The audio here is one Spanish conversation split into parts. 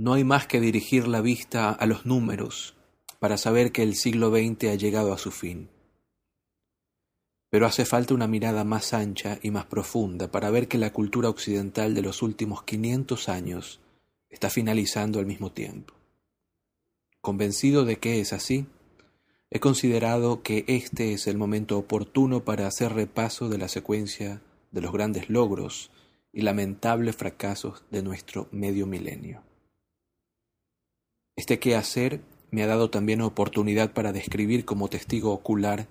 No hay más que dirigir la vista a los números para saber que el siglo XX ha llegado a su fin. Pero hace falta una mirada más ancha y más profunda para ver que la cultura occidental de los últimos 500 años está finalizando al mismo tiempo. Convencido de que es así, he considerado que este es el momento oportuno para hacer repaso de la secuencia de los grandes logros y lamentables fracasos de nuestro medio milenio. Este quehacer me ha dado también oportunidad para describir como testigo ocular,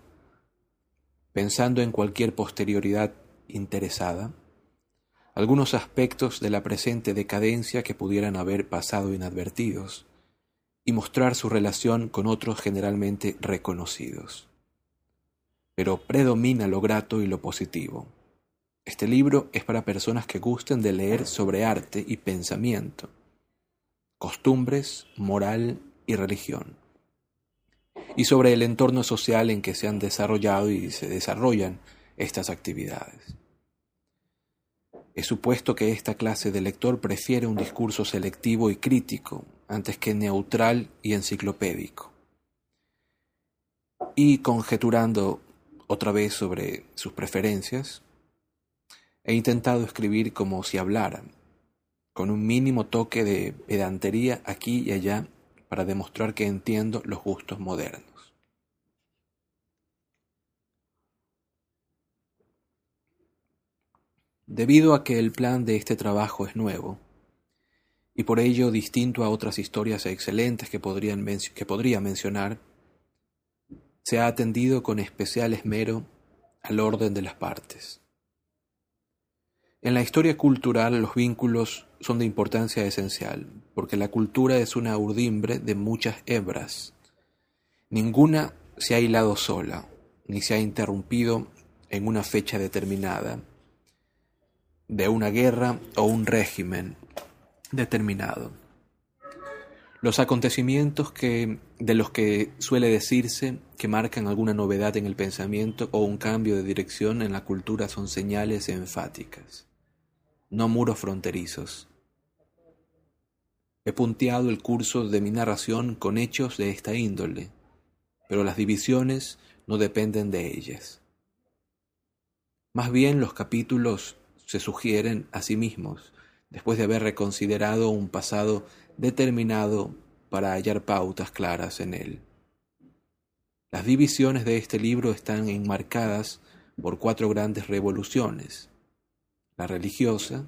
pensando en cualquier posterioridad interesada, algunos aspectos de la presente decadencia que pudieran haber pasado inadvertidos y mostrar su relación con otros generalmente reconocidos. Pero predomina lo grato y lo positivo. Este libro es para personas que gusten de leer sobre arte y pensamiento, costumbres, moral y religión, y sobre el entorno social en que se han desarrollado y se desarrollan estas actividades. He supuesto que esta clase de lector prefiere un discurso selectivo y crítico antes que neutral y enciclopédico. Y conjeturando otra vez sobre sus preferencias, he intentado escribir como si hablaran, con un mínimo toque de pedantería aquí y allá para demostrar que entiendo los gustos modernos. Debido a que el plan de este trabajo es nuevo, y por ello distinto a otras historias excelentes que, podrían que podría mencionar, se ha atendido con especial esmero al orden de las partes. En la historia cultural los vínculos son de importancia esencial, porque la cultura es una urdimbre de muchas hebras. Ninguna se ha hilado sola, ni se ha interrumpido en una fecha determinada, de una guerra o un régimen determinado. Los acontecimientos que, de los que suele decirse que marcan alguna novedad en el pensamiento o un cambio de dirección en la cultura son señales enfáticas no muros fronterizos. He punteado el curso de mi narración con hechos de esta índole, pero las divisiones no dependen de ellas. Más bien los capítulos se sugieren a sí mismos, después de haber reconsiderado un pasado determinado para hallar pautas claras en él. Las divisiones de este libro están enmarcadas por cuatro grandes revoluciones, la religiosa,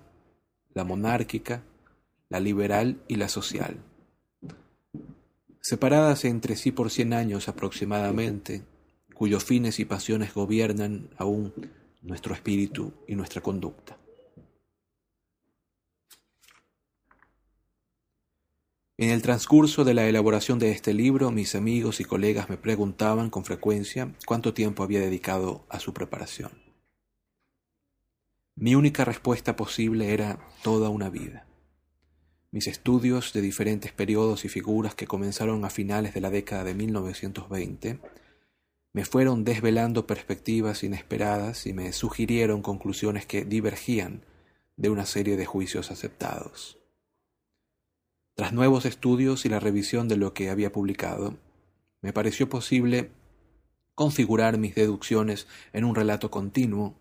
la monárquica, la liberal y la social. Separadas entre sí por cien años aproximadamente, cuyos fines y pasiones gobiernan aún nuestro espíritu y nuestra conducta. En el transcurso de la elaboración de este libro, mis amigos y colegas me preguntaban con frecuencia cuánto tiempo había dedicado a su preparación. Mi única respuesta posible era toda una vida. Mis estudios de diferentes periodos y figuras que comenzaron a finales de la década de 1920 me fueron desvelando perspectivas inesperadas y me sugirieron conclusiones que divergían de una serie de juicios aceptados. Tras nuevos estudios y la revisión de lo que había publicado, me pareció posible configurar mis deducciones en un relato continuo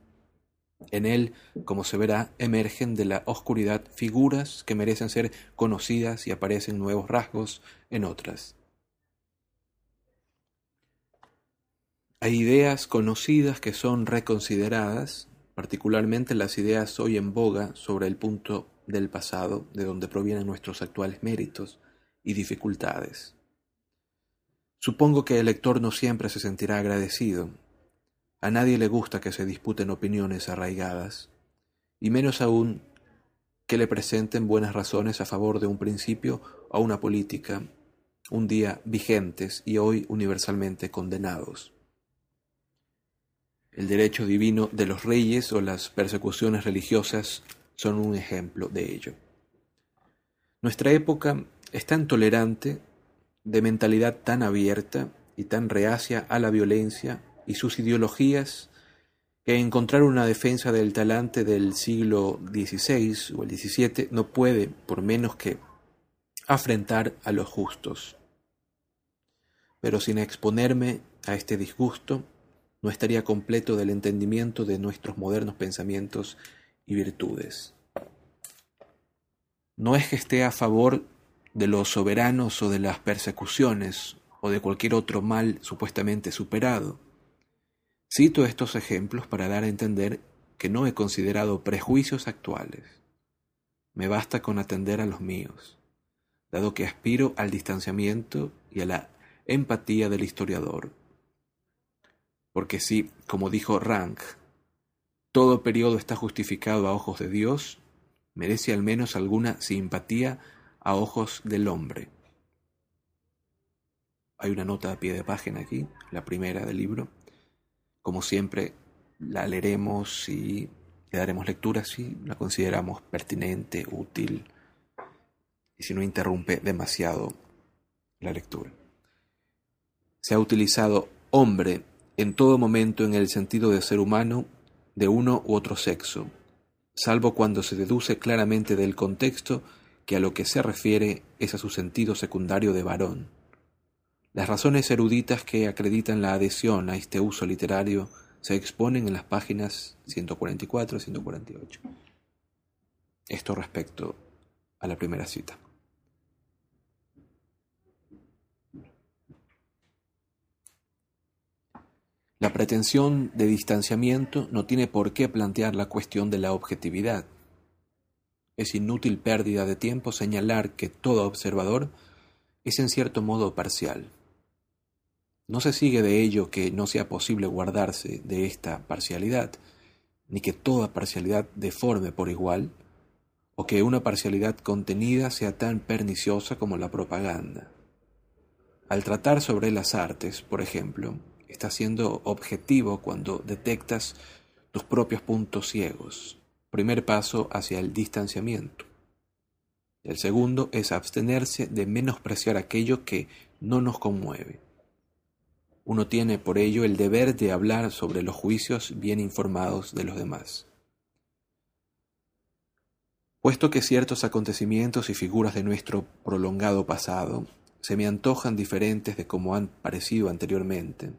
en él, como se verá, emergen de la oscuridad figuras que merecen ser conocidas y aparecen nuevos rasgos en otras. Hay ideas conocidas que son reconsideradas, particularmente las ideas hoy en boga sobre el punto del pasado de donde provienen nuestros actuales méritos y dificultades. Supongo que el lector no siempre se sentirá agradecido a nadie le gusta que se disputen opiniones arraigadas, y menos aún que le presenten buenas razones a favor de un principio o una política, un día vigentes y hoy universalmente condenados. El derecho divino de los reyes o las persecuciones religiosas son un ejemplo de ello. Nuestra época es tan tolerante, de mentalidad tan abierta y tan reacia a la violencia y sus ideologías que encontrar una defensa del talante del siglo XVI o el XVII no puede, por menos que afrentar a los justos. Pero sin exponerme a este disgusto, no estaría completo del entendimiento de nuestros modernos pensamientos y virtudes. No es que esté a favor de los soberanos o de las persecuciones o de cualquier otro mal supuestamente superado. Cito estos ejemplos para dar a entender que no he considerado prejuicios actuales. Me basta con atender a los míos, dado que aspiro al distanciamiento y a la empatía del historiador. Porque si, como dijo Rank, todo periodo está justificado a ojos de Dios, merece al menos alguna simpatía a ojos del hombre. Hay una nota a pie de página aquí, la primera del libro. Como siempre, la leeremos y le daremos lectura si la consideramos pertinente, útil y si no interrumpe demasiado la lectura. Se ha utilizado hombre en todo momento en el sentido de ser humano de uno u otro sexo, salvo cuando se deduce claramente del contexto que a lo que se refiere es a su sentido secundario de varón. Las razones eruditas que acreditan la adhesión a este uso literario se exponen en las páginas 144 y 148. Esto respecto a la primera cita. La pretensión de distanciamiento no tiene por qué plantear la cuestión de la objetividad. Es inútil pérdida de tiempo señalar que todo observador es en cierto modo parcial. No se sigue de ello que no sea posible guardarse de esta parcialidad, ni que toda parcialidad deforme por igual, o que una parcialidad contenida sea tan perniciosa como la propaganda. Al tratar sobre las artes, por ejemplo, estás siendo objetivo cuando detectas tus propios puntos ciegos. Primer paso hacia el distanciamiento. El segundo es abstenerse de menospreciar aquello que no nos conmueve. Uno tiene por ello el deber de hablar sobre los juicios bien informados de los demás. Puesto que ciertos acontecimientos y figuras de nuestro prolongado pasado se me antojan diferentes de como han parecido anteriormente,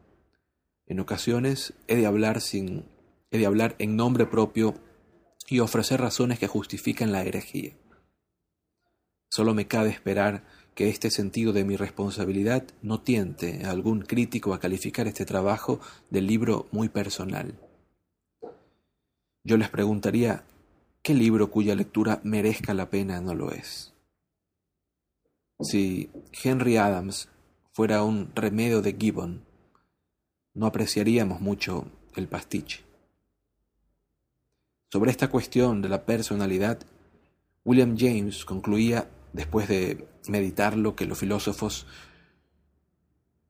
en ocasiones he de hablar sin he de hablar en nombre propio y ofrecer razones que justifican la herejía. Solo me cabe esperar que este sentido de mi responsabilidad no tiente a algún crítico a calificar este trabajo de libro muy personal. Yo les preguntaría, ¿qué libro cuya lectura merezca la pena no lo es? Si Henry Adams fuera un remedio de Gibbon, no apreciaríamos mucho el pastiche. Sobre esta cuestión de la personalidad, William James concluía, después de meditarlo, que los filósofos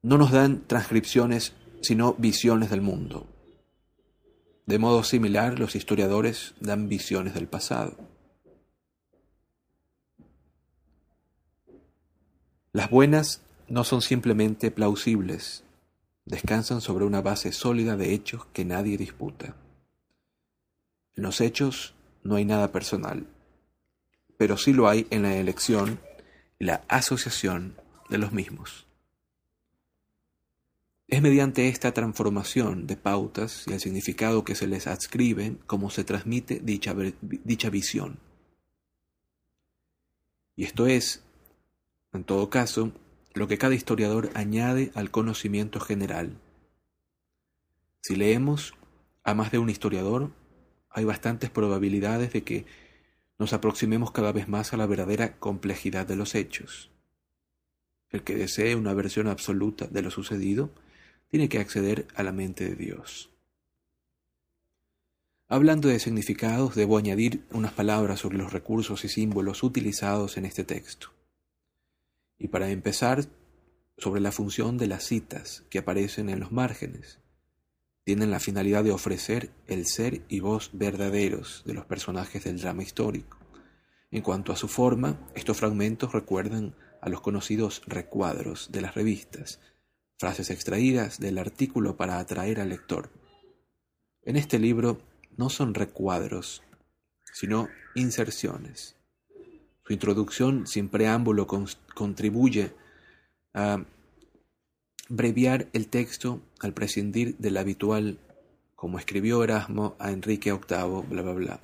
no nos dan transcripciones, sino visiones del mundo. De modo similar, los historiadores dan visiones del pasado. Las buenas no son simplemente plausibles, descansan sobre una base sólida de hechos que nadie disputa. En los hechos no hay nada personal, pero sí lo hay en la elección y la asociación de los mismos. Es mediante esta transformación de pautas y el significado que se les adscribe como se transmite dicha, dicha visión. Y esto es, en todo caso, lo que cada historiador añade al conocimiento general. Si leemos a más de un historiador, hay bastantes probabilidades de que nos aproximemos cada vez más a la verdadera complejidad de los hechos. El que desee una versión absoluta de lo sucedido tiene que acceder a la mente de Dios. Hablando de significados, debo añadir unas palabras sobre los recursos y símbolos utilizados en este texto. Y para empezar, sobre la función de las citas que aparecen en los márgenes. Tienen la finalidad de ofrecer el ser y voz verdaderos de los personajes del drama histórico. En cuanto a su forma, estos fragmentos recuerdan a los conocidos recuadros de las revistas, frases extraídas del artículo para atraer al lector. En este libro no son recuadros, sino inserciones. Su introducción sin preámbulo contribuye a breviar el texto al prescindir del habitual, como escribió Erasmo a Enrique VIII, bla, bla, bla.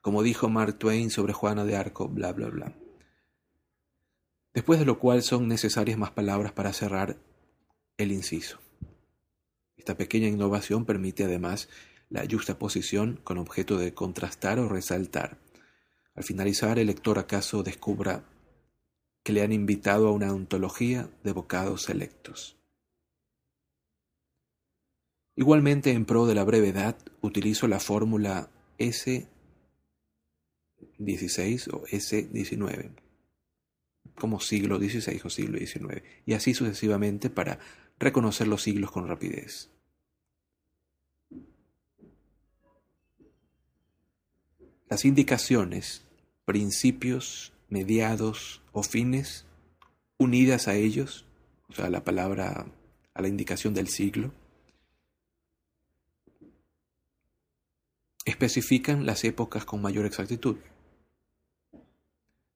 Como dijo Mark Twain sobre Juana de Arco, bla, bla, bla. Después de lo cual son necesarias más palabras para cerrar el inciso. Esta pequeña innovación permite además la justaposición con objeto de contrastar o resaltar. Al finalizar, el lector acaso descubra que le han invitado a una ontología de bocados selectos. Igualmente, en pro de la brevedad, utilizo la fórmula S16 o S19 como siglo XVI o siglo XIX, y así sucesivamente para reconocer los siglos con rapidez. Las indicaciones, principios, mediados o fines unidas a ellos, o sea, la palabra, a la indicación del siglo, especifican las épocas con mayor exactitud.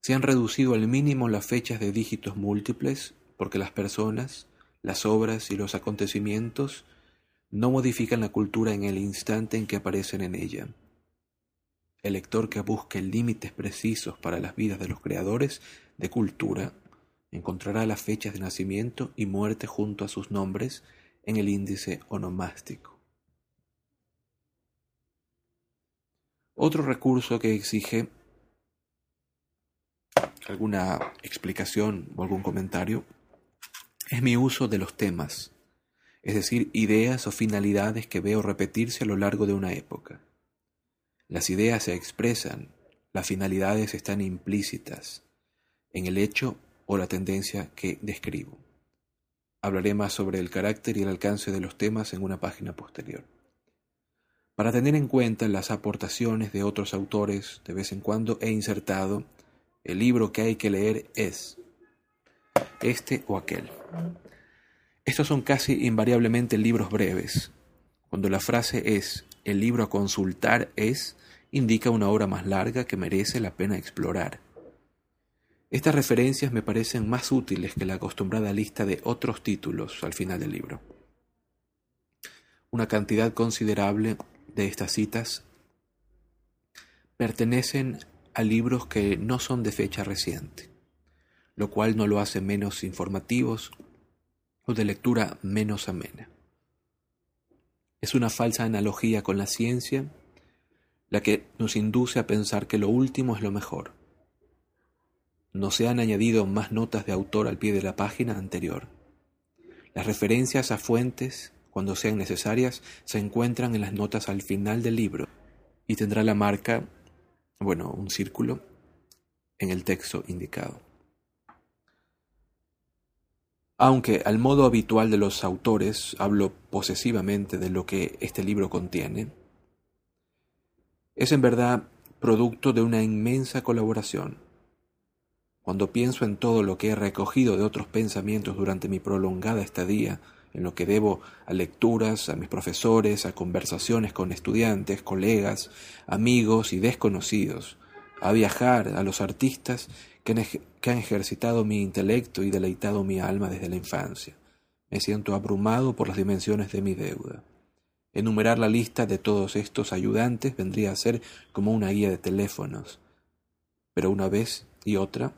Se han reducido al mínimo las fechas de dígitos múltiples porque las personas, las obras y los acontecimientos no modifican la cultura en el instante en que aparecen en ella. El lector que busque límites precisos para las vidas de los creadores de cultura encontrará las fechas de nacimiento y muerte junto a sus nombres en el índice onomástico. Otro recurso que exige alguna explicación o algún comentario es mi uso de los temas, es decir, ideas o finalidades que veo repetirse a lo largo de una época. Las ideas se expresan, las finalidades están implícitas en el hecho o la tendencia que describo. Hablaré más sobre el carácter y el alcance de los temas en una página posterior. Para tener en cuenta las aportaciones de otros autores, de vez en cuando he insertado el libro que hay que leer es este o aquel. Estos son casi invariablemente libros breves. Cuando la frase es el libro a consultar es, indica una obra más larga que merece la pena explorar. Estas referencias me parecen más útiles que la acostumbrada lista de otros títulos al final del libro. Una cantidad considerable de estas citas pertenecen a libros que no son de fecha reciente, lo cual no lo hace menos informativos o de lectura menos amena. Es una falsa analogía con la ciencia la que nos induce a pensar que lo último es lo mejor. No se han añadido más notas de autor al pie de la página anterior. Las referencias a fuentes, cuando sean necesarias, se encuentran en las notas al final del libro y tendrá la marca bueno, un círculo en el texto indicado. Aunque al modo habitual de los autores hablo posesivamente de lo que este libro contiene, es en verdad producto de una inmensa colaboración. Cuando pienso en todo lo que he recogido de otros pensamientos durante mi prolongada estadía en lo que debo a lecturas, a mis profesores, a conversaciones con estudiantes, colegas, amigos y desconocidos, a viajar, a los artistas que han, ejercitado mi intelecto y deleitado mi alma desde la infancia. Me siento abrumado por las dimensiones de mi deuda. Enumerar la lista de todos estos ayudantes vendría a ser como una guía de teléfonos. Pero una vez y otra,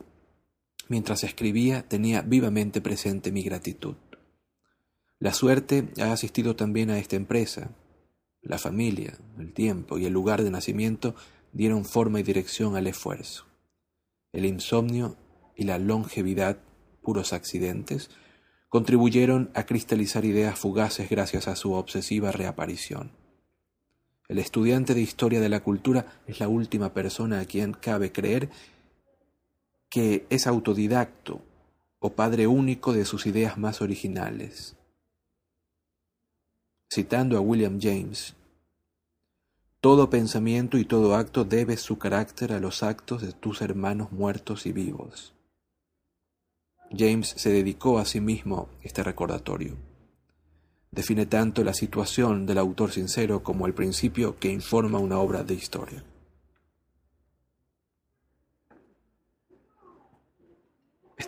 mientras escribía, tenía vivamente presente mi gratitud. La suerte ha asistido también a esta empresa. La familia, el tiempo y el lugar de nacimiento dieron forma y dirección al esfuerzo. El insomnio y la longevidad, puros accidentes, contribuyeron a cristalizar ideas fugaces gracias a su obsesiva reaparición. El estudiante de historia de la cultura es la última persona a quien cabe creer que es autodidacto o padre único de sus ideas más originales citando a William James, todo pensamiento y todo acto debe su carácter a los actos de tus hermanos muertos y vivos. James se dedicó a sí mismo este recordatorio. Define tanto la situación del autor sincero como el principio que informa una obra de historia.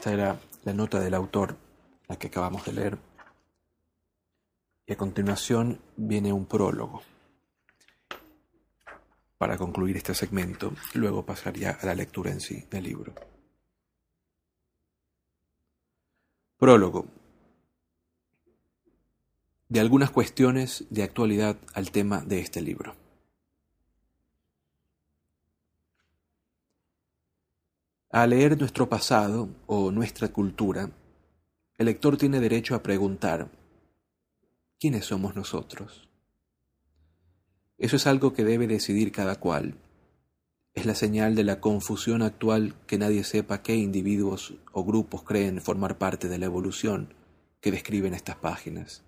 esta era la nota del autor, la que acabamos de leer. A continuación viene un prólogo para concluir este segmento. Luego pasaría a la lectura en sí del libro. Prólogo. De algunas cuestiones de actualidad al tema de este libro. Al leer nuestro pasado o nuestra cultura, el lector tiene derecho a preguntar, ¿quiénes somos nosotros? Eso es algo que debe decidir cada cual. Es la señal de la confusión actual que nadie sepa qué individuos o grupos creen formar parte de la evolución que describen estas páginas.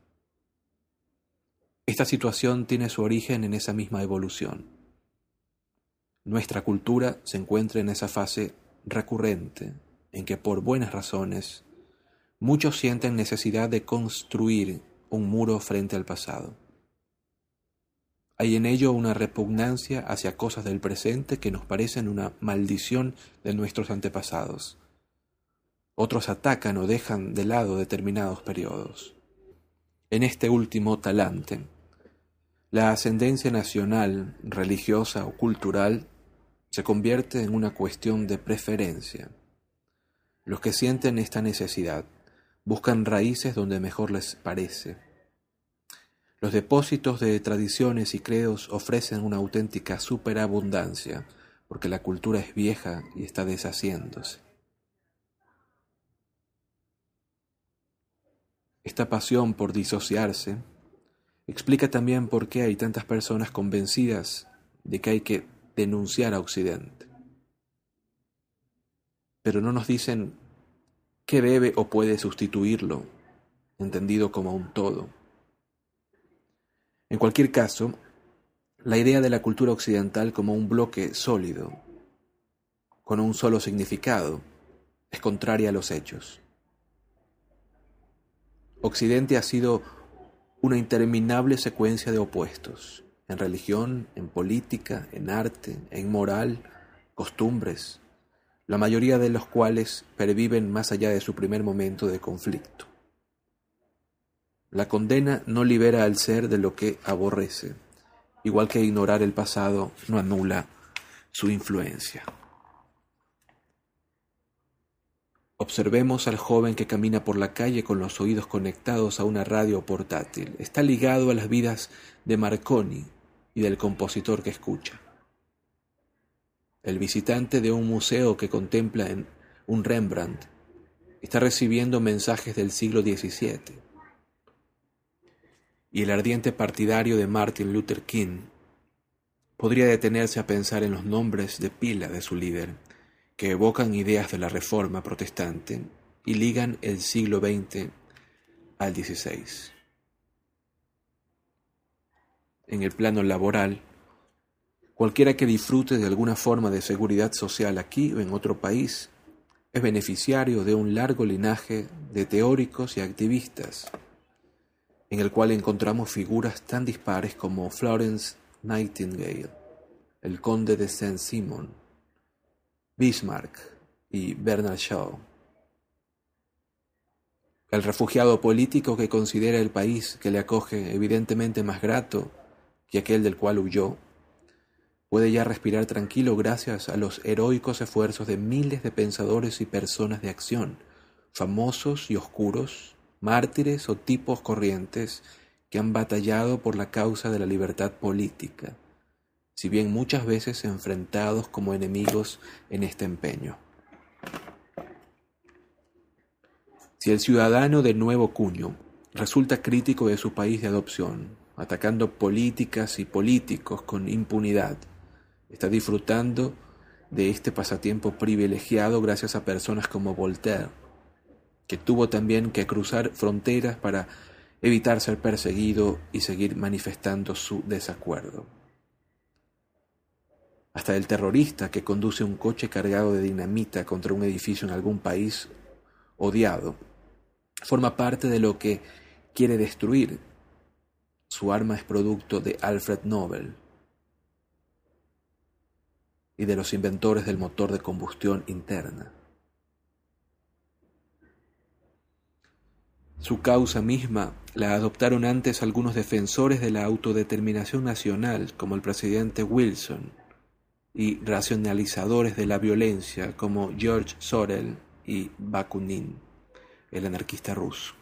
Esta situación tiene su origen en esa misma evolución. Nuestra cultura se encuentra en esa fase recurrente en que por buenas razones muchos sienten necesidad de construir un muro frente al pasado. Hay en ello una repugnancia hacia cosas del presente que nos parecen una maldición de nuestros antepasados. Otros atacan o dejan de lado determinados periodos. En este último talante, la ascendencia nacional, religiosa o cultural se convierte en una cuestión de preferencia. Los que sienten esta necesidad buscan raíces donde mejor les parece. Los depósitos de tradiciones y credos ofrecen una auténtica superabundancia, porque la cultura es vieja y está deshaciéndose. Esta pasión por disociarse explica también por qué hay tantas personas convencidas de que hay que denunciar a Occidente. Pero no nos dicen qué debe o puede sustituirlo, entendido como un todo. En cualquier caso, la idea de la cultura occidental como un bloque sólido, con un solo significado, es contraria a los hechos. Occidente ha sido una interminable secuencia de opuestos en religión, en política, en arte, en moral, costumbres, la mayoría de los cuales perviven más allá de su primer momento de conflicto. La condena no libera al ser de lo que aborrece, igual que ignorar el pasado no anula su influencia. Observemos al joven que camina por la calle con los oídos conectados a una radio portátil. Está ligado a las vidas de Marconi y del compositor que escucha. El visitante de un museo que contempla un Rembrandt está recibiendo mensajes del siglo XVII. Y el ardiente partidario de Martin Luther King podría detenerse a pensar en los nombres de pila de su líder, que evocan ideas de la Reforma protestante y ligan el siglo XX al XVI. En el plano laboral, cualquiera que disfrute de alguna forma de seguridad social aquí o en otro país es beneficiario de un largo linaje de teóricos y activistas, en el cual encontramos figuras tan dispares como Florence Nightingale, el conde de Saint-Simon, Bismarck y Bernard Shaw. El refugiado político que considera el país que le acoge evidentemente más grato que aquel del cual huyó, puede ya respirar tranquilo gracias a los heroicos esfuerzos de miles de pensadores y personas de acción, famosos y oscuros, mártires o tipos corrientes que han batallado por la causa de la libertad política si bien muchas veces enfrentados como enemigos en este empeño. Si el ciudadano de nuevo cuño resulta crítico de su país de adopción, atacando políticas y políticos con impunidad, está disfrutando de este pasatiempo privilegiado gracias a personas como Voltaire, que tuvo también que cruzar fronteras para evitar ser perseguido y seguir manifestando su desacuerdo hasta el terrorista que conduce un coche cargado de dinamita contra un edificio en algún país odiado, forma parte de lo que quiere destruir. Su arma es producto de Alfred Nobel y de los inventores del motor de combustión interna. Su causa misma la adoptaron antes algunos defensores de la autodeterminación nacional, como el presidente Wilson, y racionalizadores de la violencia, como George Sorel y Bakunin, el anarquista ruso.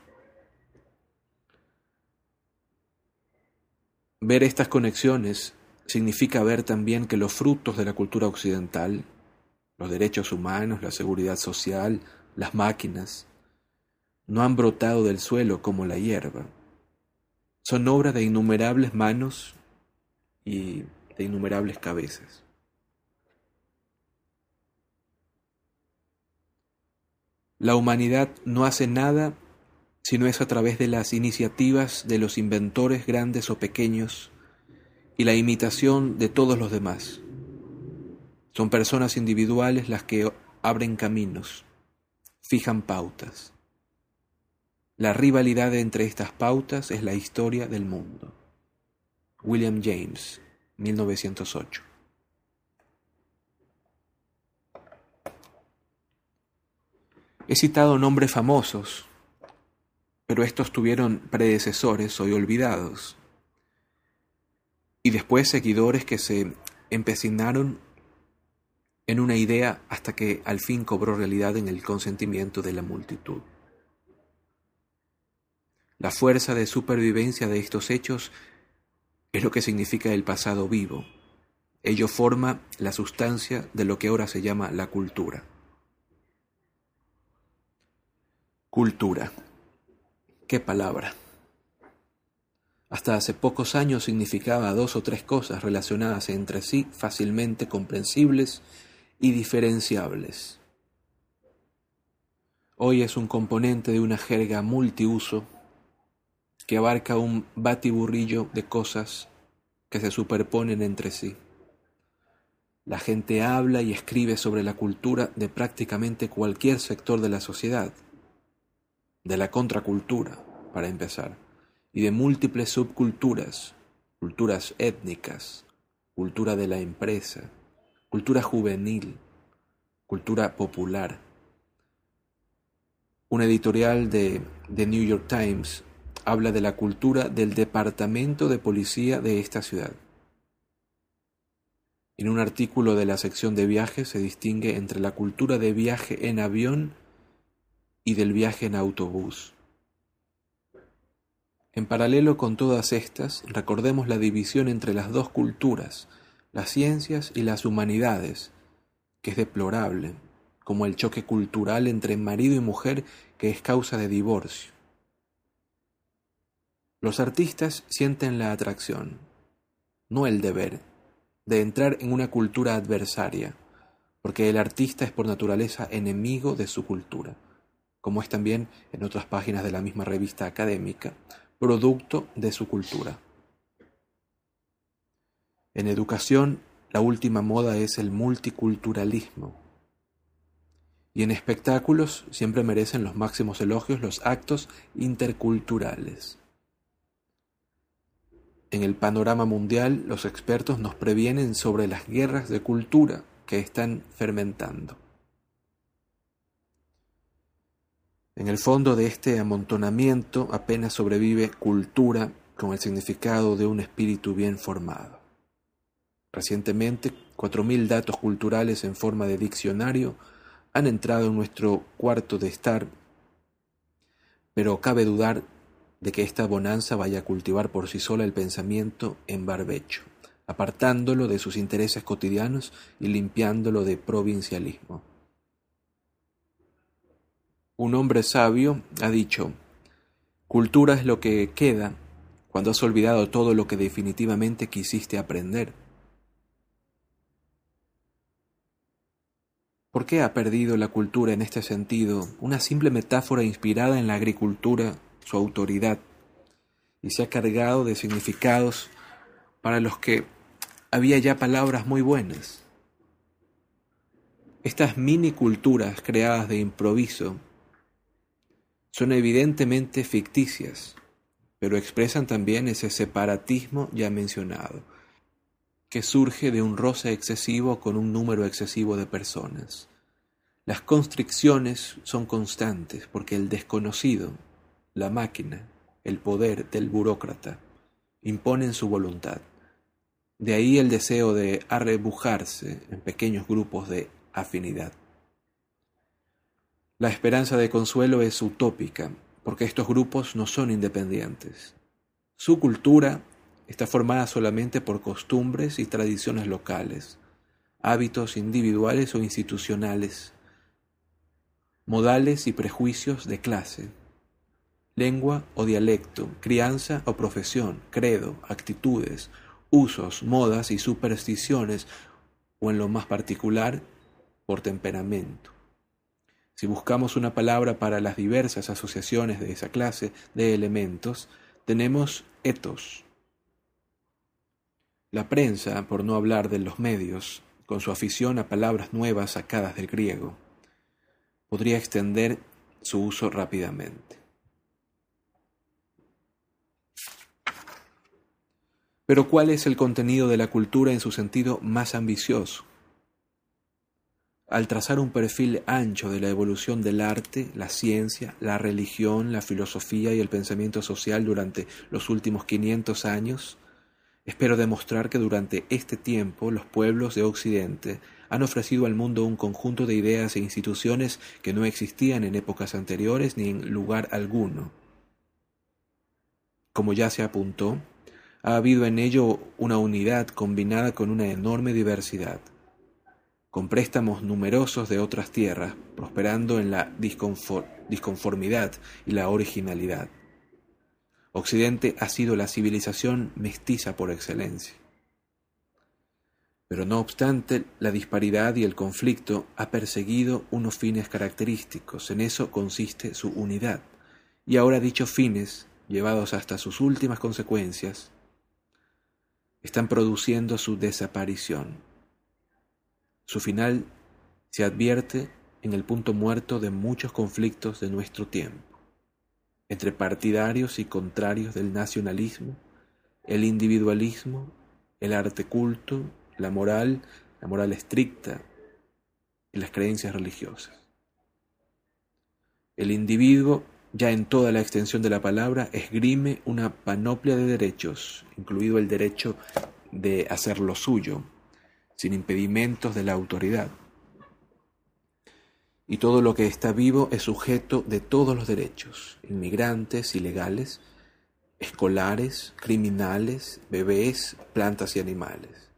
Ver estas conexiones significa ver también que los frutos de la cultura occidental, los derechos humanos, la seguridad social, las máquinas, no han brotado del suelo como la hierba. Son obra de innumerables manos y de innumerables cabezas. La humanidad no hace nada si no es a través de las iniciativas de los inventores grandes o pequeños y la imitación de todos los demás. Son personas individuales las que abren caminos, fijan pautas. La rivalidad entre estas pautas es la historia del mundo. William James, 1908. He citado nombres famosos pero estos tuvieron predecesores hoy olvidados y después seguidores que se empecinaron en una idea hasta que al fin cobró realidad en el consentimiento de la multitud. La fuerza de supervivencia de estos hechos es lo que significa el pasado vivo. Ello forma la sustancia de lo que ahora se llama la cultura. Cultura. Qué palabra. Hasta hace pocos años significaba dos o tres cosas relacionadas entre sí fácilmente comprensibles y diferenciables. Hoy es un componente de una jerga multiuso que abarca un batiburrillo de cosas que se superponen entre sí. La gente habla y escribe sobre la cultura de prácticamente cualquier sector de la sociedad de la contracultura, para empezar, y de múltiples subculturas, culturas étnicas, cultura de la empresa, cultura juvenil, cultura popular. Un editorial de The New York Times habla de la cultura del departamento de policía de esta ciudad. En un artículo de la sección de viajes se distingue entre la cultura de viaje en avión y del viaje en autobús. En paralelo con todas estas, recordemos la división entre las dos culturas, las ciencias y las humanidades, que es deplorable, como el choque cultural entre marido y mujer que es causa de divorcio. Los artistas sienten la atracción, no el deber, de entrar en una cultura adversaria, porque el artista es por naturaleza enemigo de su cultura como es también en otras páginas de la misma revista académica, producto de su cultura. En educación, la última moda es el multiculturalismo. Y en espectáculos siempre merecen los máximos elogios los actos interculturales. En el panorama mundial, los expertos nos previenen sobre las guerras de cultura que están fermentando. En el fondo de este amontonamiento apenas sobrevive cultura con el significado de un espíritu bien formado. Recientemente, cuatro mil datos culturales en forma de diccionario han entrado en nuestro cuarto de estar, pero cabe dudar de que esta bonanza vaya a cultivar por sí sola el pensamiento en barbecho, apartándolo de sus intereses cotidianos y limpiándolo de provincialismo. Un hombre sabio ha dicho, cultura es lo que queda cuando has olvidado todo lo que definitivamente quisiste aprender. ¿Por qué ha perdido la cultura en este sentido una simple metáfora inspirada en la agricultura su autoridad y se ha cargado de significados para los que había ya palabras muy buenas? Estas mini culturas creadas de improviso son evidentemente ficticias, pero expresan también ese separatismo ya mencionado, que surge de un roce excesivo con un número excesivo de personas. Las constricciones son constantes porque el desconocido, la máquina, el poder del burócrata, imponen su voluntad. De ahí el deseo de arrebujarse en pequeños grupos de afinidad. La esperanza de consuelo es utópica, porque estos grupos no son independientes. Su cultura está formada solamente por costumbres y tradiciones locales, hábitos individuales o institucionales, modales y prejuicios de clase, lengua o dialecto, crianza o profesión, credo, actitudes, usos, modas y supersticiones, o en lo más particular, por temperamento. Si buscamos una palabra para las diversas asociaciones de esa clase de elementos, tenemos etos. La prensa, por no hablar de los medios, con su afición a palabras nuevas sacadas del griego, podría extender su uso rápidamente. Pero ¿cuál es el contenido de la cultura en su sentido más ambicioso? Al trazar un perfil ancho de la evolución del arte, la ciencia, la religión, la filosofía y el pensamiento social durante los últimos 500 años, espero demostrar que durante este tiempo los pueblos de Occidente han ofrecido al mundo un conjunto de ideas e instituciones que no existían en épocas anteriores ni en lugar alguno. Como ya se apuntó, ha habido en ello una unidad combinada con una enorme diversidad, con préstamos numerosos de otras tierras, prosperando en la disconformidad y la originalidad. Occidente ha sido la civilización mestiza por excelencia. Pero no obstante, la disparidad y el conflicto ha perseguido unos fines característicos, en eso consiste su unidad. Y ahora dichos fines, llevados hasta sus últimas consecuencias, están produciendo su desaparición. Su final se advierte en el punto muerto de muchos conflictos de nuestro tiempo, entre partidarios y contrarios del nacionalismo, el individualismo, el arte culto, la moral, la moral estricta y las creencias religiosas. El individuo ya en toda la extensión de la palabra, esgrime una panoplia de derechos, incluido el derecho de hacer lo suyo, sin impedimentos de la autoridad. Y todo lo que está vivo es sujeto de todos los derechos, inmigrantes, ilegales, escolares, criminales, bebés, plantas y animales.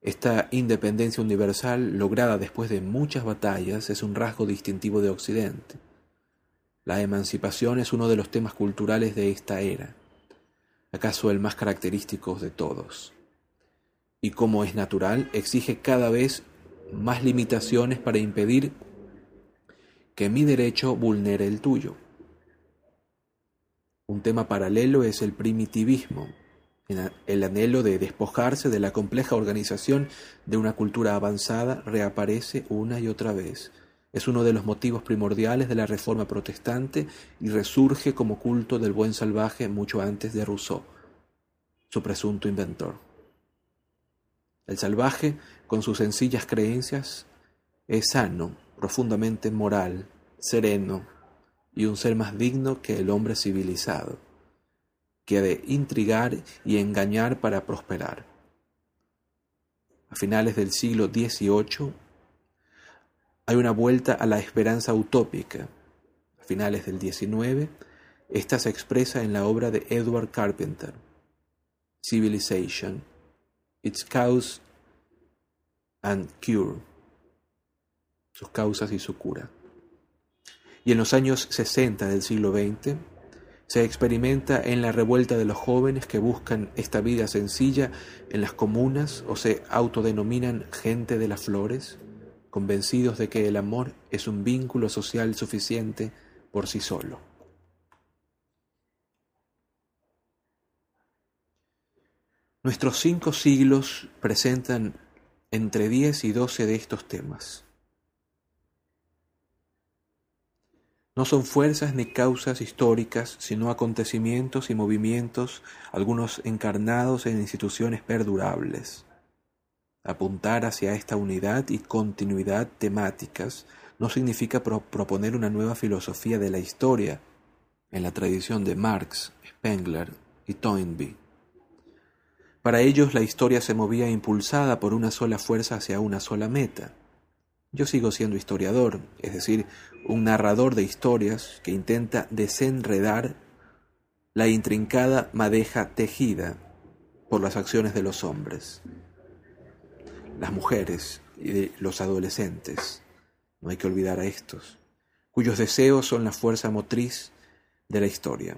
Esta independencia universal, lograda después de muchas batallas, es un rasgo distintivo de Occidente la emancipación es uno de los temas culturales de esta era, acaso el más característico de todos. Y como es natural, exige cada vez más limitaciones para impedir que mi derecho vulnere el tuyo. Un tema paralelo es el primitivismo, el anhelo de despojarse de la compleja organización de una cultura avanzada reaparece una y otra vez, es uno de los motivos primordiales de la Reforma protestante y resurge como culto del buen salvaje mucho antes de Rousseau, su presunto inventor. El salvaje, con sus sencillas creencias, es sano, profundamente moral, sereno y un ser más digno que el hombre civilizado, que de intrigar y engañar para prosperar. A finales del siglo XVIII, hay una vuelta a la esperanza utópica. A finales del XIX, esta se expresa en la obra de Edward Carpenter, Civilization, Its Cause and Cure, sus causas y su cura. Y en los años 60 del siglo XX, se experimenta en la revuelta de los jóvenes que buscan esta vida sencilla en las comunas o se autodenominan gente de las flores convencidos de que el amor es un vínculo social suficiente por sí solo. Nuestros cinco siglos presentan entre diez y doce de estos temas. No son fuerzas ni causas históricas, sino acontecimientos y movimientos, algunos encarnados en instituciones perdurables. Apuntar hacia esta unidad y continuidad temáticas no significa proponer una nueva filosofía de la historia, en la tradición de Marx, Spengler y Toynbee. Para ellos la historia se movía impulsada por una sola fuerza hacia una sola meta. Yo sigo siendo historiador, es decir, un narrador de historias que intenta desenredar la intrincada madeja tejida por las acciones de los hombres, las mujeres y de los adolescentes, no hay que olvidar a estos, cuyos deseos son la fuerza motriz de la historia.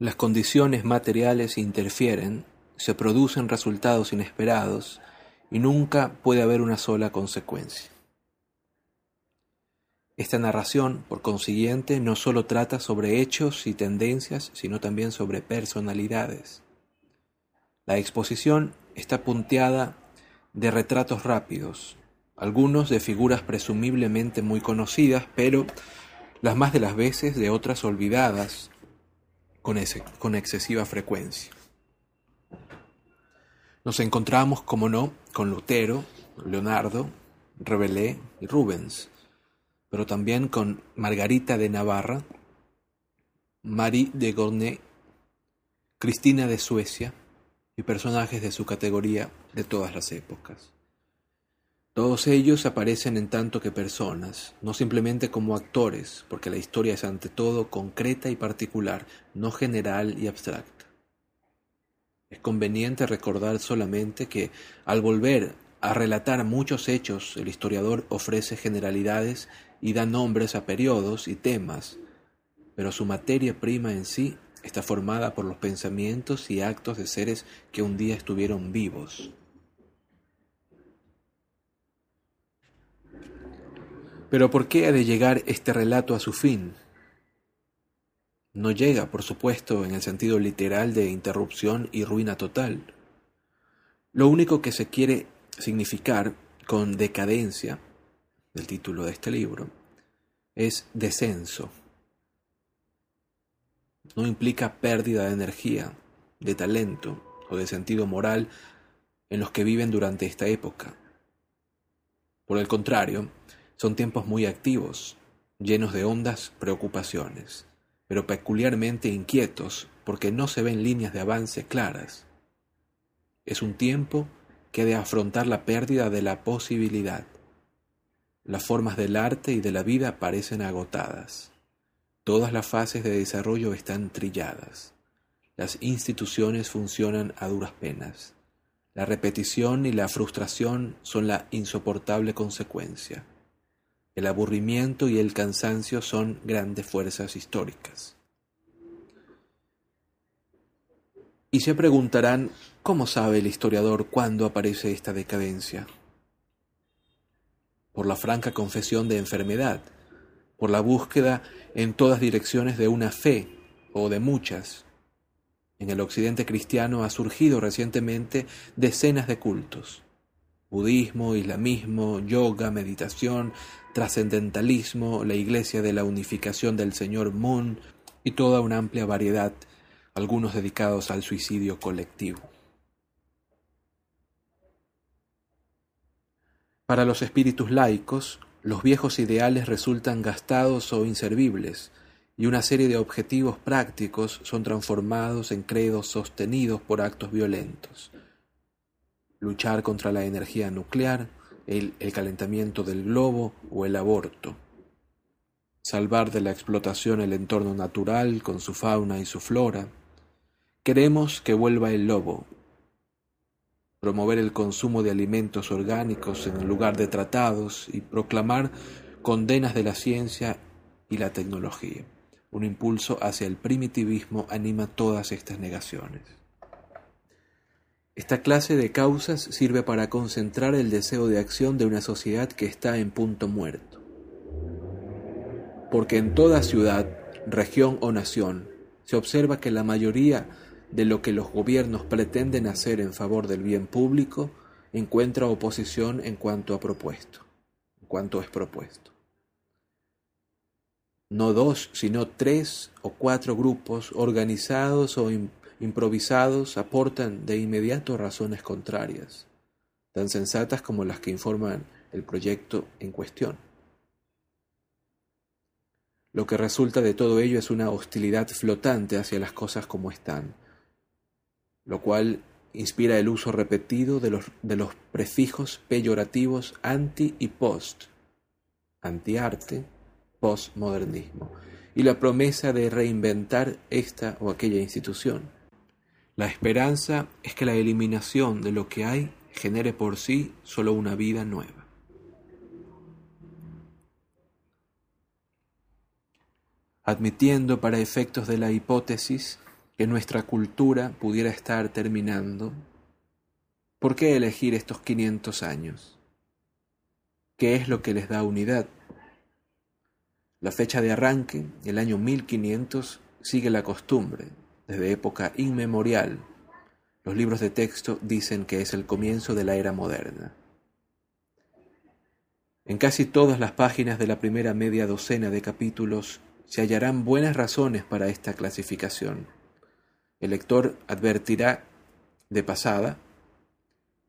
Las condiciones materiales interfieren, se producen resultados inesperados y nunca puede haber una sola consecuencia. Esta narración, por consiguiente, no solo trata sobre hechos y tendencias, sino también sobre personalidades. La exposición está punteada de retratos rápidos, algunos de figuras presumiblemente muy conocidas, pero las más de las veces de otras olvidadas con, excesiva frecuencia. Nos encontramos, como no, con Lutero, Leonardo, Rabelais y Rubens, pero también con Margarita de Navarra, Marie de Gournay, Cristina de Suecia y personajes de su categoría de todas las épocas. Todos ellos aparecen en tanto que personas, no simplemente como actores, porque la historia es ante todo concreta y particular, no general y abstracta. Es conveniente recordar solamente que, al volver a relatar muchos hechos, el historiador ofrece generalidades y da nombres a periodos y temas, pero su materia prima en sí está formada por los pensamientos y actos de seres que un día estuvieron vivos. Pero ¿por qué ha de llegar este relato a su fin? No llega, por supuesto, en el sentido literal de interrupción y ruina total. Lo único que se quiere significar con decadencia, del título de este libro, es descenso. No implica pérdida de energía, de talento o de sentido moral en los que viven durante esta época. Por el contrario, son tiempos muy activos, llenos de hondas preocupaciones, pero peculiarmente inquietos porque no se ven líneas de avance claras. Es un tiempo que ha de afrontar la pérdida de la posibilidad. Las formas del arte y de la vida parecen agotadas. Todas las fases de desarrollo están trilladas. Las instituciones funcionan a duras penas. La repetición y la frustración son la insoportable consecuencia. El aburrimiento y el cansancio son grandes fuerzas históricas. Y se preguntarán, ¿cómo sabe el historiador cuándo aparece esta decadencia? Por la franca confesión de enfermedad, por la búsqueda en todas direcciones de una fe o de muchas. En el occidente cristiano ha surgido recientemente decenas de cultos. Budismo, islamismo, yoga, meditación, trascendentalismo, la Iglesia de la Unificación del Señor Moon y toda una amplia variedad, algunos dedicados al suicidio colectivo. Para los espíritus laicos, los viejos ideales resultan gastados o inservibles, y una serie de objetivos prácticos son transformados en credos sostenidos por actos violentos. Luchar contra la energía nuclear, el, calentamiento del globo o el aborto. Salvar de la explotación el entorno natural con su fauna y su flora. Queremos que vuelva el lobo. Promover el consumo de alimentos orgánicos en lugar de tratados y proclamar condenas de la ciencia y la tecnología. Un impulso hacia el primitivismo anima todas estas negaciones. Esta clase de causas sirve para concentrar el deseo de acción de una sociedad que está en punto muerto. Porque en toda ciudad, región o nación se observa que la mayoría de lo que los gobiernos pretenden hacer en favor del bien público encuentra oposición en cuanto a propuesto, en cuanto es propuesto. No dos, sino tres o cuatro grupos organizados o improvisados aportan de inmediato razones contrarias, tan sensatas como las que informan el proyecto en cuestión. Lo que resulta de todo ello es una hostilidad flotante hacia las cosas como están, lo cual inspira el uso repetido de los, prefijos peyorativos anti y post, antiarte, postmodernismo, y la promesa de reinventar esta o aquella institución. La esperanza es que la eliminación de lo que hay genere por sí solo una vida nueva. Admitiendo para efectos de la hipótesis que nuestra cultura pudiera estar terminando, ¿por qué elegir estos 500 años? ¿Qué es lo que les da unidad? La fecha de arranque, el año 1500, sigue la costumbre, desde época inmemorial. Los libros de texto dicen que es el comienzo de la era moderna. En casi todas las páginas de la primera media docena de capítulos se hallarán buenas razones para esta clasificación. El lector advertirá de pasada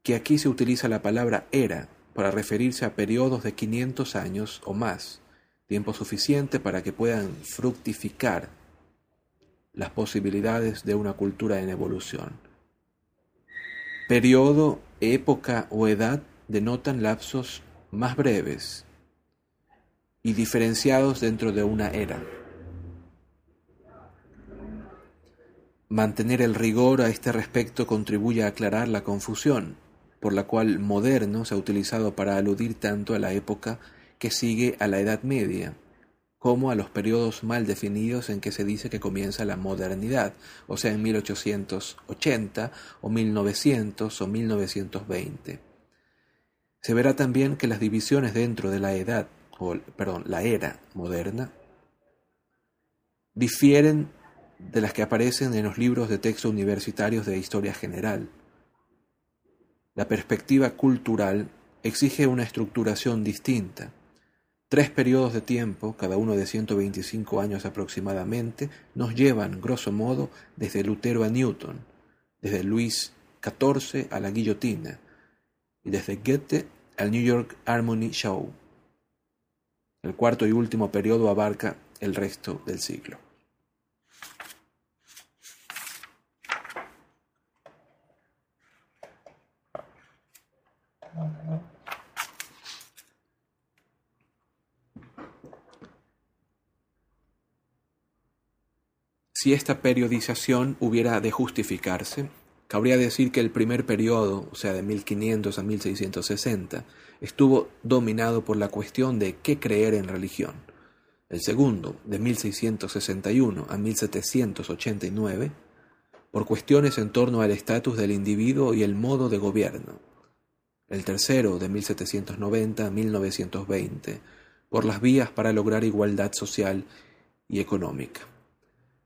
que aquí se utiliza la palabra era para referirse a periodos de 500 años o más, tiempo suficiente para que puedan fructificar las posibilidades de una cultura en evolución. Periodo, época o edad denotan lapsos más breves y diferenciados dentro de una era. Mantener el rigor a este respecto contribuye a aclarar la confusión, por la cual moderno se ha utilizado para aludir tanto a la época que sigue a la Edad Media, como a los periodos mal definidos en que se dice que comienza la modernidad, o sea, en 1880 o 1900 o 1920. Se verá también que las divisiones dentro de la edad, o perdón, la era moderna, difieren de las que aparecen en los libros de texto universitarios de historia general. La perspectiva cultural exige una estructuración distinta. Tres periodos de tiempo, cada uno de 125 años aproximadamente, nos llevan, grosso modo, desde Lutero a Newton, desde Luis XIV a la guillotina, y desde Goethe al New York Harmony Show. El cuarto y último periodo abarca el resto del siglo. Si esta periodización hubiera de justificarse, cabría decir que el primer periodo, o sea, de 1500 a 1660, estuvo dominado por la cuestión de qué creer en religión. El segundo, de 1661 a 1789, por cuestiones en torno al estatus del individuo y el modo de gobierno el tercero de 1790 a 1920, por las vías para lograr igualdad social y económica.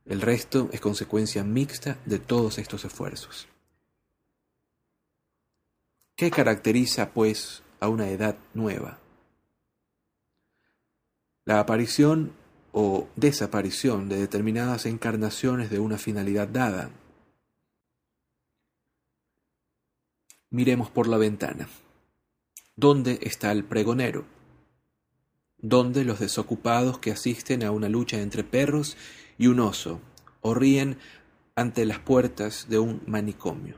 El resto es consecuencia mixta de todos estos esfuerzos. ¿Qué caracteriza, pues, a una edad nueva? La aparición o desaparición de determinadas encarnaciones de una finalidad dada, Miremos por la ventana. ¿Dónde está el pregonero? ¿Dónde los desocupados que asisten a una lucha entre perros y un oso o ríen ante las puertas de un manicomio?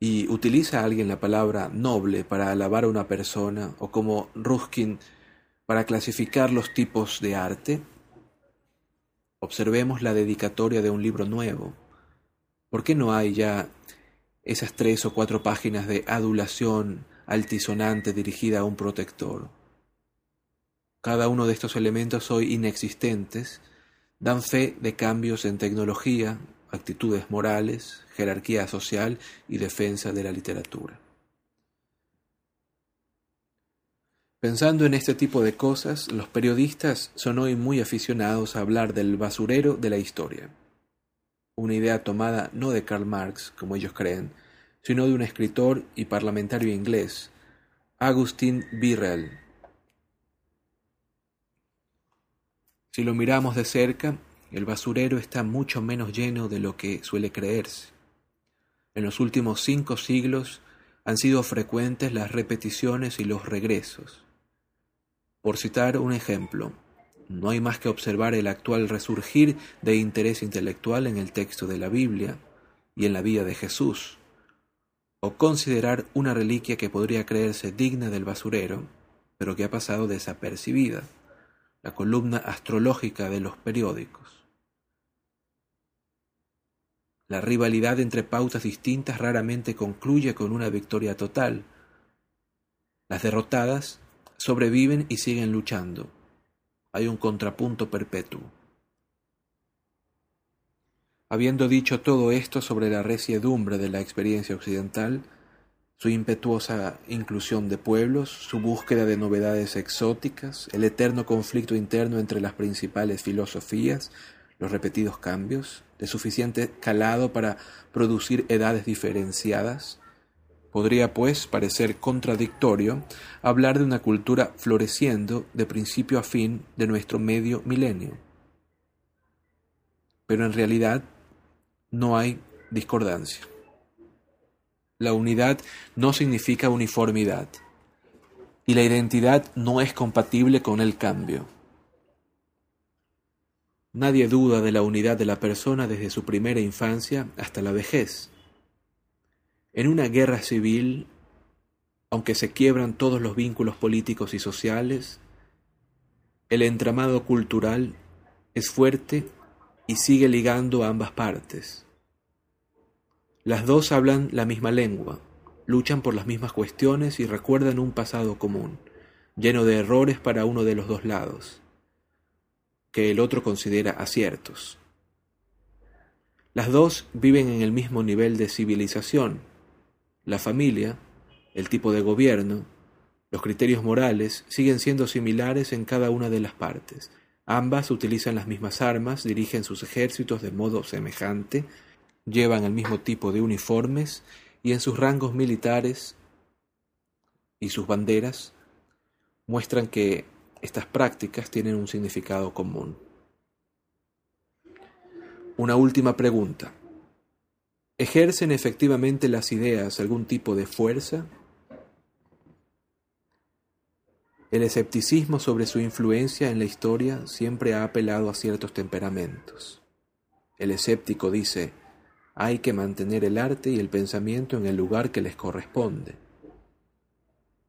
¿Y utiliza alguien la palabra noble para alabar a una persona o como Ruskin para clasificar los tipos de arte? Observemos la dedicatoria de un libro nuevo. ¿Por qué no hay ya esas tres o cuatro páginas de adulación altisonante dirigida a un protector. Cada uno de estos elementos hoy inexistentes dan fe de cambios en tecnología, actitudes morales, jerarquía social y defensa de la literatura. Pensando en este tipo de cosas, los periodistas son hoy muy aficionados a hablar del basurero de la historia una idea tomada no de Karl Marx, como ellos creen, sino de un escritor y parlamentario inglés, Agustín Birrell. Si lo miramos de cerca, el basurero está mucho menos lleno de lo que suele creerse. En los últimos cinco siglos han sido frecuentes las repeticiones y los regresos. Por citar un ejemplo, no hay más que observar el actual resurgir de interés intelectual en el texto de la Biblia y en la vida de Jesús, o considerar una reliquia que podría creerse digna del basurero, pero que ha pasado desapercibida, la columna astrológica de los periódicos. La rivalidad entre pautas distintas raramente concluye con una victoria total. Las derrotadas sobreviven y siguen luchando hay un contrapunto perpetuo. Habiendo dicho todo esto sobre la resiedumbre de la experiencia occidental, su impetuosa inclusión de pueblos, su búsqueda de novedades exóticas, el eterno conflicto interno entre las principales filosofías, los repetidos cambios, de suficiente calado para producir edades diferenciadas, Podría, pues, parecer contradictorio hablar de una cultura floreciendo de principio a fin de nuestro medio milenio. Pero en realidad no hay discordancia. La unidad no significa uniformidad y la identidad no es compatible con el cambio. Nadie duda de la unidad de la persona desde su primera infancia hasta la vejez. En una guerra civil, aunque se quiebran todos los vínculos políticos y sociales, el entramado cultural es fuerte y sigue ligando a ambas partes. Las dos hablan la misma lengua, luchan por las mismas cuestiones y recuerdan un pasado común, lleno de errores para uno de los dos lados, que el otro considera aciertos. Las dos viven en el mismo nivel de civilización, la familia, el tipo de gobierno, los criterios morales siguen siendo similares en cada una de las partes. Ambas utilizan las mismas armas, dirigen sus ejércitos de modo semejante, llevan el mismo tipo de uniformes y en sus rangos militares y sus banderas muestran que estas prácticas tienen un significado común. Una última pregunta. ¿Ejercen efectivamente las ideas algún tipo de fuerza? El escepticismo sobre su influencia en la historia siempre ha apelado a ciertos temperamentos. El escéptico dice, hay que mantener el arte y el pensamiento en el lugar que les corresponde.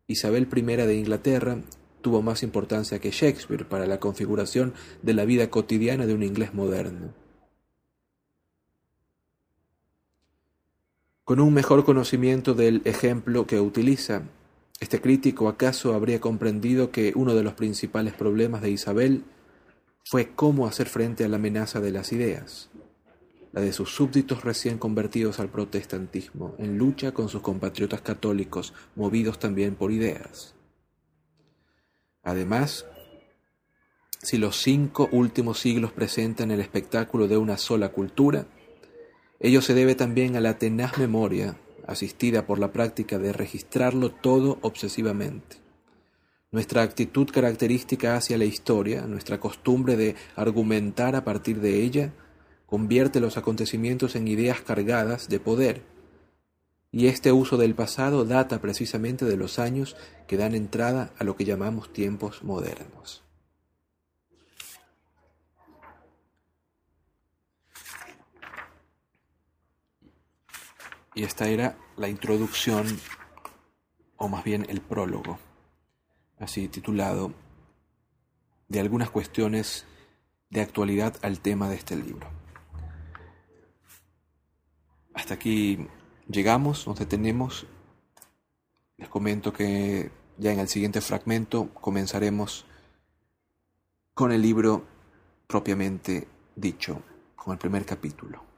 Isabel I de Inglaterra tuvo más importancia que Shakespeare para la configuración de la vida cotidiana de un inglés moderno. Con un mejor conocimiento del ejemplo que utiliza, este crítico acaso habría comprendido que uno de los principales problemas de Isabel fue cómo hacer frente a la amenaza de las ideas, la de sus súbditos recién convertidos al protestantismo, en lucha con sus compatriotas católicos, movidos también por ideas. Además, si los cinco últimos siglos presentan el espectáculo de una sola cultura, Ello se debe también a la tenaz memoria, asistida por la práctica de registrarlo todo obsesivamente. Nuestra actitud característica hacia la historia, nuestra costumbre de argumentar a partir de ella, convierte los acontecimientos en ideas cargadas de poder. Y este uso del pasado data precisamente de los años que dan entrada a lo que llamamos tiempos modernos. Y esta era la introducción, o más bien el prólogo, así titulado, de algunas cuestiones de actualidad al tema de este libro. Hasta aquí llegamos, nos detenemos. Les comento que ya en el siguiente fragmento comenzaremos con el libro propiamente dicho, con el primer capítulo.